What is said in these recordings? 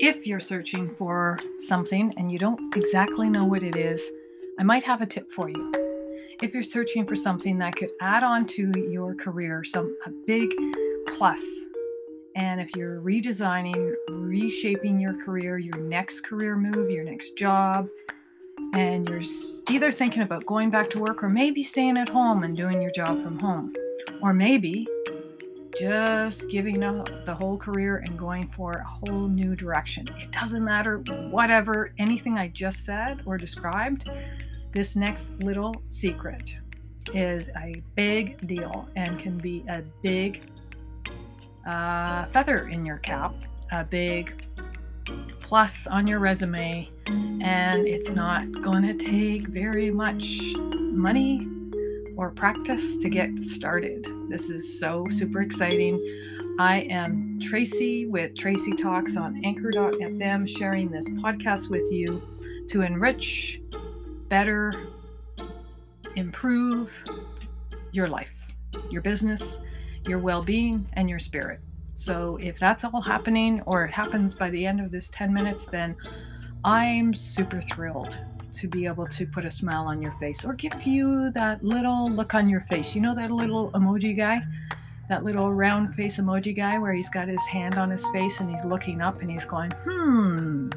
if you're searching for something and you don't exactly know what it is, I might have a tip for you. If you're searching for something that could add on to your career, some a big plus, and if you're redesigning, reshaping your career, your next career move, your next job, and you're either thinking about going back to work or maybe staying at home and doing your job from home, or maybe just giving up the whole career and going for a whole new direction. It doesn't matter, whatever, anything I just said or described, this next little secret is a big deal and can be a big uh, feather in your cap, a big plus on your resume, and it's not going to take very much money or practice to get started. This is so super exciting. I am Tracey with Tracey Talks on Anchor.fm, sharing this podcast with you to enrich, better, improve your life, your business, your well being, and your spirit. So, if that's all happening or it happens by the end of this 10 minutes, then I'm super thrilled to be able to put a smile on your face or give you that little look on your face. You know that little emoji guy? That little round face emoji guy where he's got his hand on his face and he's looking up and he's going, hmm,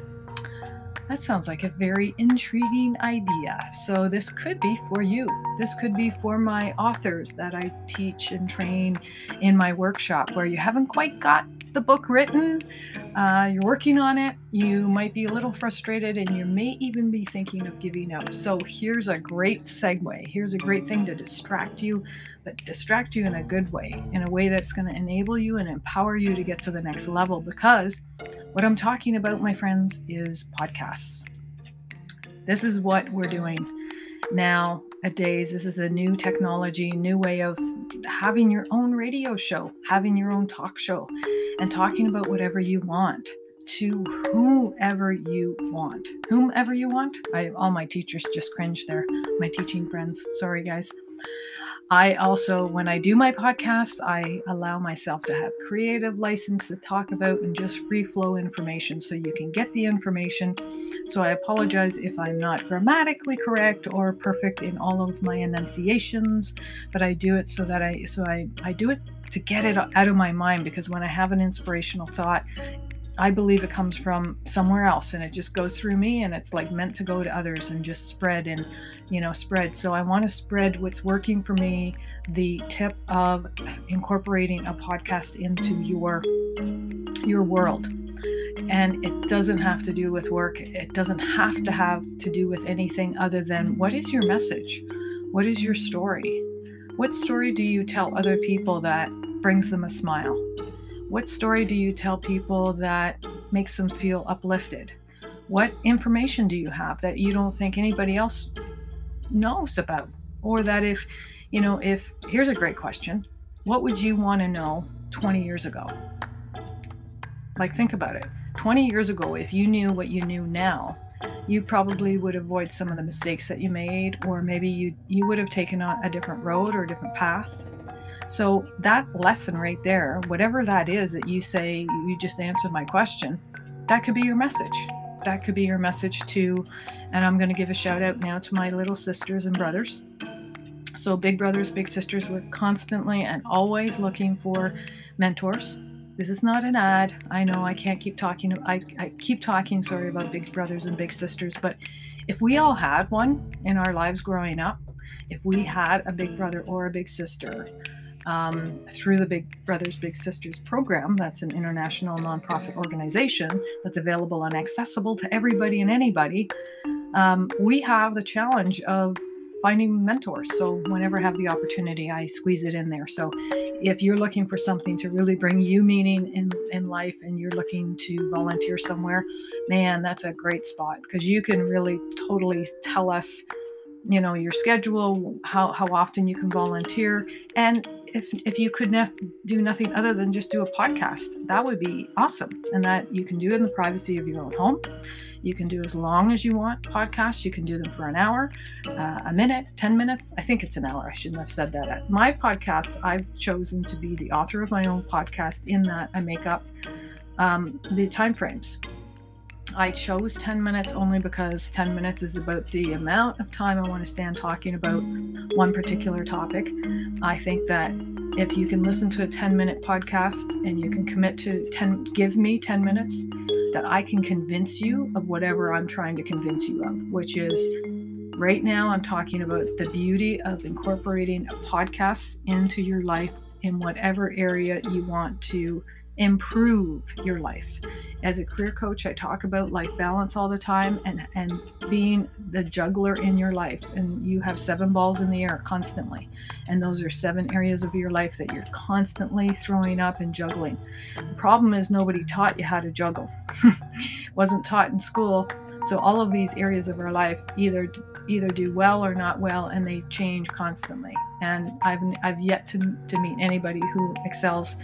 that sounds like a very intriguing idea. So, this could be for you. This could be for my authors that I teach and train in my workshop where you haven't quite got the book written, uh, you're working on it, you might be a little frustrated, and you may even be thinking of giving up. So, here's a great segue. Here's a great thing to distract you, but distract you in a good way, in a way that's going to enable you and empower you to get to the next level. Because what I'm talking about, my friends, is podcasts. This is what we're doing now A days. This is a new technology, new way of having your own radio show, having your own talk show, and talking about whatever you want to whomever you want. Whomever you want. I all my teachers just cringe there. My teaching friends. Sorry guys. I also, when I do my podcasts, I allow myself to have creative license to talk about and just free flow information so you can get the information. So I apologize if I'm not grammatically correct or perfect in all of my enunciations, but I do it so that I so I, I do it to get it out of my mind because when I have an inspirational thought, I believe it comes from somewhere else and it just goes through me and it's like meant to go to others and just spread and you know spread. So I want to spread what's working for me, the tip of incorporating a podcast into your your world. And it doesn't have to do with work. It doesn't have to have to do with anything other than what is your message? What is your story? What story do you tell other people that brings them a smile? What story do you tell people that makes them feel uplifted? What information do you have that you don't think anybody else knows about? Or that if, you know, if here's a great question what would you want to know 20 years ago? Like, think about it. 20 years ago, if you knew what you knew now, you probably would avoid some of the mistakes that you made, or maybe you you would have taken a, a different road or a different path. So, that lesson right there, whatever that is that you say, you just answered my question, that could be your message. That could be your message to, and I'm going to give a shout out now to my little sisters and brothers. So, big brothers, big sisters, we're constantly and always looking for mentors. This is not an ad. I know I can't keep talking. I, I keep talking, sorry, about big brothers and big sisters, but if we all had one in our lives growing up, if we had a big brother or a big sister, um, through the Big Brothers Big Sisters program. That's an international nonprofit organization that's available and accessible to everybody and anybody. Um, we have the challenge of finding mentors. So whenever I have the opportunity, I squeeze it in there. So if you're looking for something to really bring you meaning in, in life and you're looking to volunteer somewhere, man, that's a great spot because you can really totally tell us you know your schedule how, how often you can volunteer and if if you could ne- do nothing other than just do a podcast, that would be awesome. And that you can do it in the privacy of your own home. You can do as long as you want podcasts. You can do them for an hour, uh, a minute, 10 minutes. I think it's an hour. I shouldn't have said that. My podcasts, I've chosen to be the author of my own podcast in that I make up um, the time frames. I chose 10 minutes only because 10 minutes is about the amount of time I want to stand talking about one particular topic. I think that if you can listen to a 10 minute podcast and you can commit to 10, give me 10 minutes, that I can convince you of whatever I'm trying to convince you of, which is right now I'm talking about the beauty of incorporating podcasts into your life in whatever area you want to improve your life. As a career coach, I talk about life balance all the time and, and being the juggler in your life. And you have seven balls in the air constantly. And those are seven areas of your life that you're constantly throwing up and juggling. The problem is nobody taught you how to juggle. Wasn't taught in school. So all of these areas of our life either either do well or not well and they change constantly. And I've I've yet to, to meet anybody who excels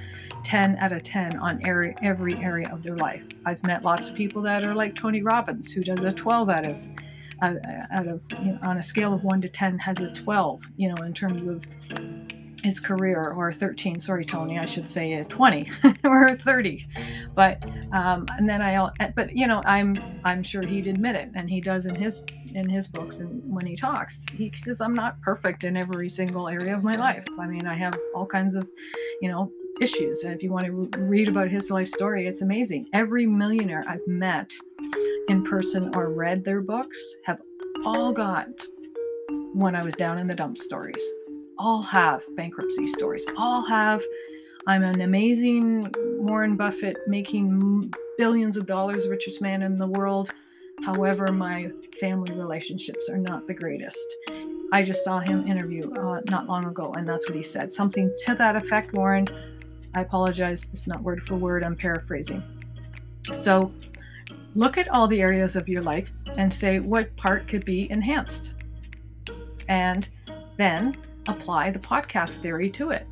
10 out of 10 on every, every area of their life. I've met lots of people that are like Tony Robbins, who does a 12 out of uh, out of you know, on a scale of 1 to 10 has a 12 you know in terms of his career or 13 sorry tony i should say a 20 or 30 but um and then i but you know i'm i'm sure he'd admit it and he does in his in his books and when he talks he says i'm not perfect in every single area of my life i mean i have all kinds of you know issues. And if you want to read about his life story, it's amazing. Every millionaire I've met in person or read their books have all got when I was down in the dump stories. All have bankruptcy stories. All have I'm an amazing Warren Buffett making billions of dollars, richest man in the world. However, my family relationships are not the greatest. I just saw him interview uh, not long ago, and that's what he said. Something to that effect, Warren. I apologize, it's not word for word, I'm paraphrasing. So look at all the areas of your life and say what part could be enhanced. And then apply the podcast theory to it.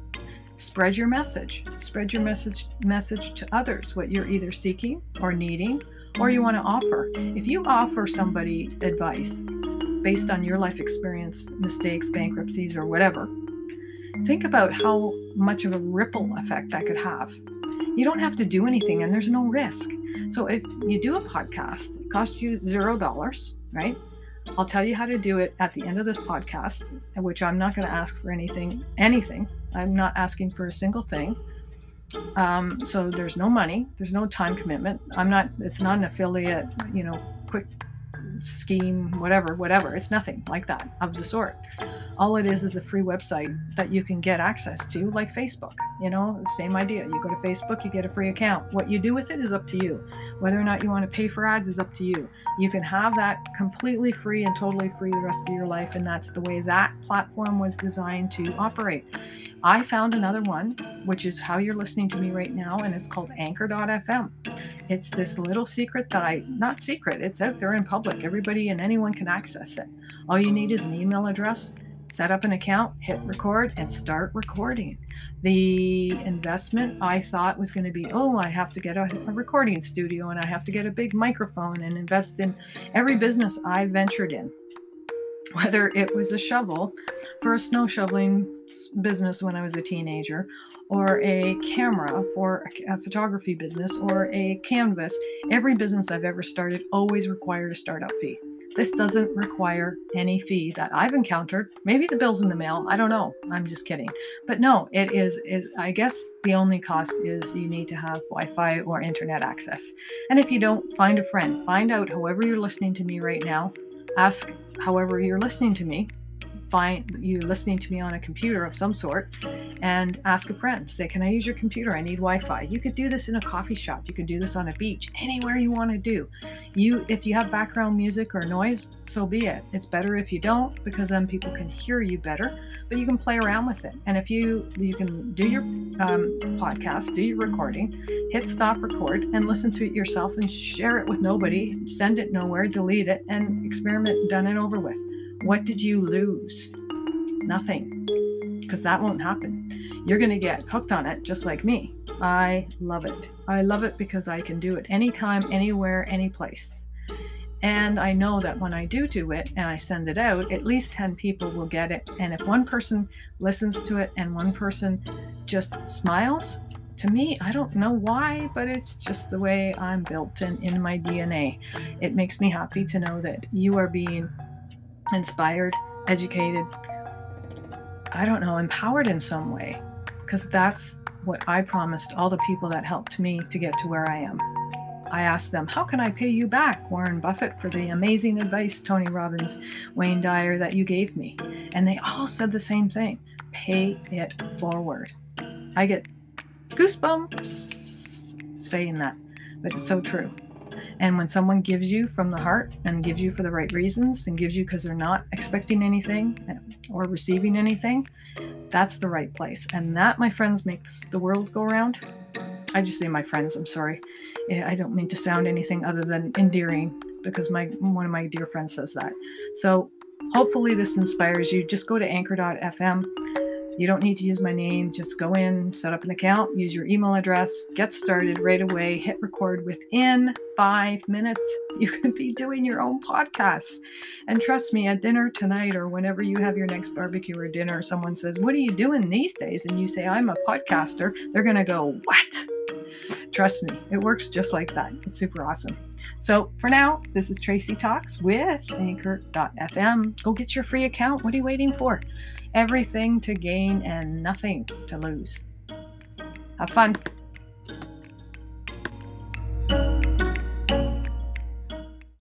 Spread your message. Spread your message message to others what you're either seeking or needing or you want to offer. If you offer somebody advice based on your life experience, mistakes, bankruptcies or whatever, think about how much of a ripple effect that could have. You don't have to do anything and there's no risk. So if you do a podcast, it costs you zero dollars, right? I'll tell you how to do it at the end of this podcast, which I'm not going to ask for anything, anything. I'm not asking for a single thing. Um, so there's no money, there's no time commitment. I'm not, it's not an affiliate, you know, quick scheme, whatever, whatever. It's nothing like that of the sort. All it is is a free website that you can get access to, like Facebook. You know, same idea. You go to Facebook, you get a free account. What you do with it is up to you. Whether or not you want to pay for ads is up to you. You can have that completely free and totally free the rest of your life, and that's the way that platform was designed to operate. I found another one, which is how you're listening to me right now, and it's called Anchor.fm. It's this little secret that I, not secret, it's out there in public. Everybody and anyone can access it. All you need is an email address, set up an account, hit record, and start recording. The investment I thought was going to be oh, I have to get a, a, recording studio and I have to get a big microphone and invest in every business I ventured in. Whether it was a shovel for a snow shoveling business when I was a teenager, or a camera for a photography business, or a canvas, every business I've ever started always required a startup fee. This doesn't require any fee that I've encountered. Maybe the bill's in the mail. I don't know. I'm just kidding. But no, it is is I guess the only cost is you need to have Wi-Fi or internet access. And if you don't, find a friend. Find out however you're listening to me right now. Ask however you're listening to me find you listening to me on a computer of some sort and ask a friend say can i use your computer? I need wi-fi. You could do this in a coffee shop. You could do this on a beach anywhere you want to do. You if you have background music or noise so be it. It's better if you don't because then people can hear you better but you can play around with it. And if you you can do your um, podcast do your recording hit stop record and listen to it yourself and share it with nobody send it nowhere delete it and experiment done and over with what did you lose? Nothing, because that won't happen. You're going to get hooked on it just like me. I love it. I love it because I can do it anytime, anywhere, any place. And I know that when I do do it and I send it out, at least 10 people will get it. And if one person listens to it and one person just smiles, to me, I don't know why, but it's just the way I'm built and in my DNA. It makes me happy to know that you are being inspired, educated, I don't know, empowered in some way. Because that's what I promised all the people that helped me to get to where I am. I asked them, How can I pay you back, Warren Buffett, for the amazing advice, Tony Robbins, Wayne Dyer, that you gave me? And they all said the same thing pay it forward. I get goosebumps saying that, but it's so true. And when someone gives you from the heart and gives you for the right reasons and gives you because they're not expecting anything or receiving anything, that's the right place. And that, my friends, makes the world go around. I just say my friends, I'm sorry. Eh, I don't mean to sound anything other than endearing because my one of my dear friends says that. So hopefully this inspires you. Just go to anchor.fm you don't need to use my name. Just go in, set up an account, use your email address, get started right away, hit record within five minutes. You can be doing your own podcast. And trust me, at dinner tonight or whenever you have your next barbecue or dinner, someone says, What are you doing these days? And you say, I'm a podcaster. They're going to go, What? Trust me, it works just like that. It's super awesome. So for now, this is Tracey Talks with Anchor.fm. Go get your free account. What are you waiting for? Everything to gain and nothing to lose. Have fun.